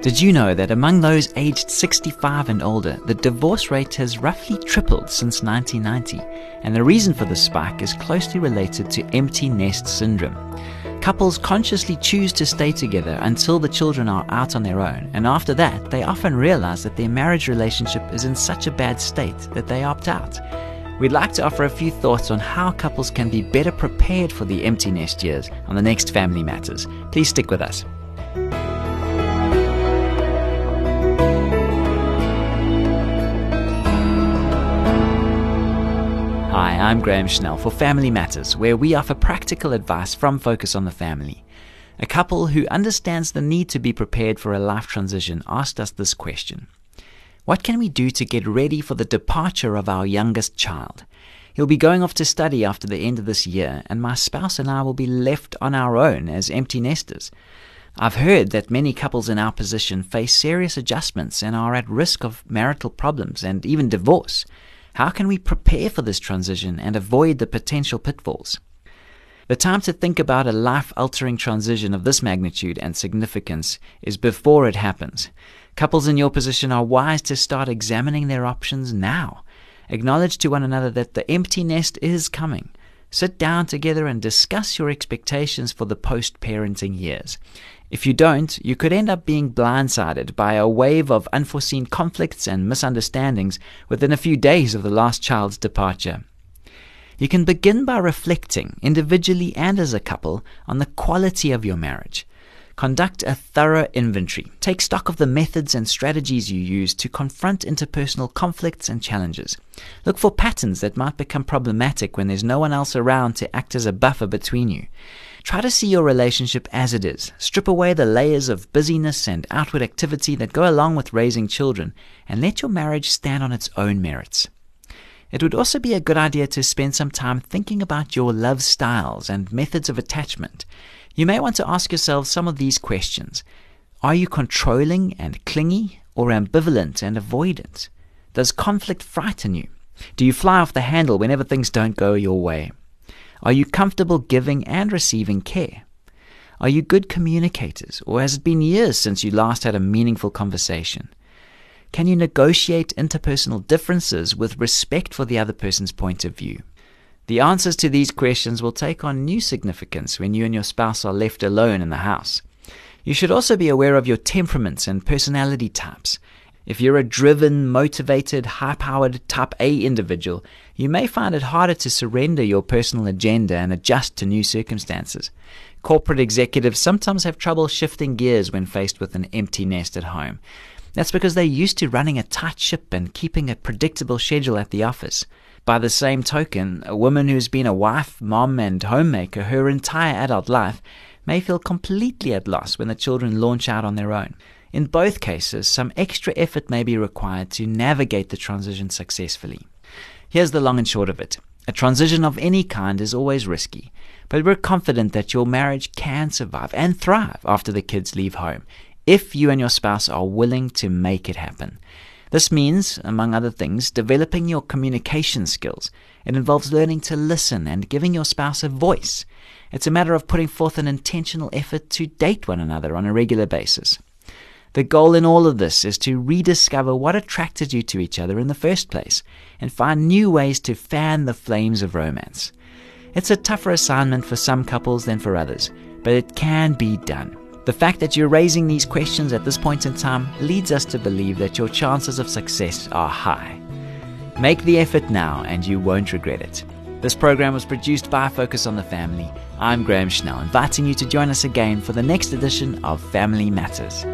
Did you know that among those aged 65 and older, the divorce rate has roughly tripled since 1990? And the reason for this spike is closely related to empty nest syndrome. Couples consciously choose to stay together until the children are out on their own, and after that, they often realize that their marriage relationship is in such a bad state that they opt out. We'd like to offer a few thoughts on how couples can be better prepared for the empty nest years on the next Family Matters. Please stick with us. I'm Graham Schnell for Family Matters, where we offer practical advice from Focus on the Family. A couple who understands the need to be prepared for a life transition asked us this question What can we do to get ready for the departure of our youngest child? He'll be going off to study after the end of this year, and my spouse and I will be left on our own as empty nesters. I've heard that many couples in our position face serious adjustments and are at risk of marital problems and even divorce. How can we prepare for this transition and avoid the potential pitfalls? The time to think about a life altering transition of this magnitude and significance is before it happens. Couples in your position are wise to start examining their options now. Acknowledge to one another that the empty nest is coming. Sit down together and discuss your expectations for the post parenting years. If you don't, you could end up being blindsided by a wave of unforeseen conflicts and misunderstandings within a few days of the last child's departure. You can begin by reflecting, individually and as a couple, on the quality of your marriage. Conduct a thorough inventory. Take stock of the methods and strategies you use to confront interpersonal conflicts and challenges. Look for patterns that might become problematic when there's no one else around to act as a buffer between you. Try to see your relationship as it is. Strip away the layers of busyness and outward activity that go along with raising children, and let your marriage stand on its own merits. It would also be a good idea to spend some time thinking about your love styles and methods of attachment. You may want to ask yourself some of these questions Are you controlling and clingy, or ambivalent and avoidant? Does conflict frighten you? Do you fly off the handle whenever things don't go your way? Are you comfortable giving and receiving care? Are you good communicators, or has it been years since you last had a meaningful conversation? Can you negotiate interpersonal differences with respect for the other person's point of view? The answers to these questions will take on new significance when you and your spouse are left alone in the house. You should also be aware of your temperaments and personality types. If you're a driven, motivated, high powered type A individual, you may find it harder to surrender your personal agenda and adjust to new circumstances. Corporate executives sometimes have trouble shifting gears when faced with an empty nest at home. That's because they're used to running a tight ship and keeping a predictable schedule at the office. By the same token, a woman who's been a wife, mom, and homemaker her entire adult life may feel completely at loss when the children launch out on their own. In both cases, some extra effort may be required to navigate the transition successfully. Here's the long and short of it. A transition of any kind is always risky, but we're confident that your marriage can survive and thrive after the kids leave home, if you and your spouse are willing to make it happen. This means, among other things, developing your communication skills. It involves learning to listen and giving your spouse a voice. It's a matter of putting forth an intentional effort to date one another on a regular basis. The goal in all of this is to rediscover what attracted you to each other in the first place and find new ways to fan the flames of romance. It's a tougher assignment for some couples than for others, but it can be done. The fact that you're raising these questions at this point in time leads us to believe that your chances of success are high. Make the effort now and you won't regret it. This program was produced by Focus on the Family. I'm Graham Schnell, inviting you to join us again for the next edition of Family Matters.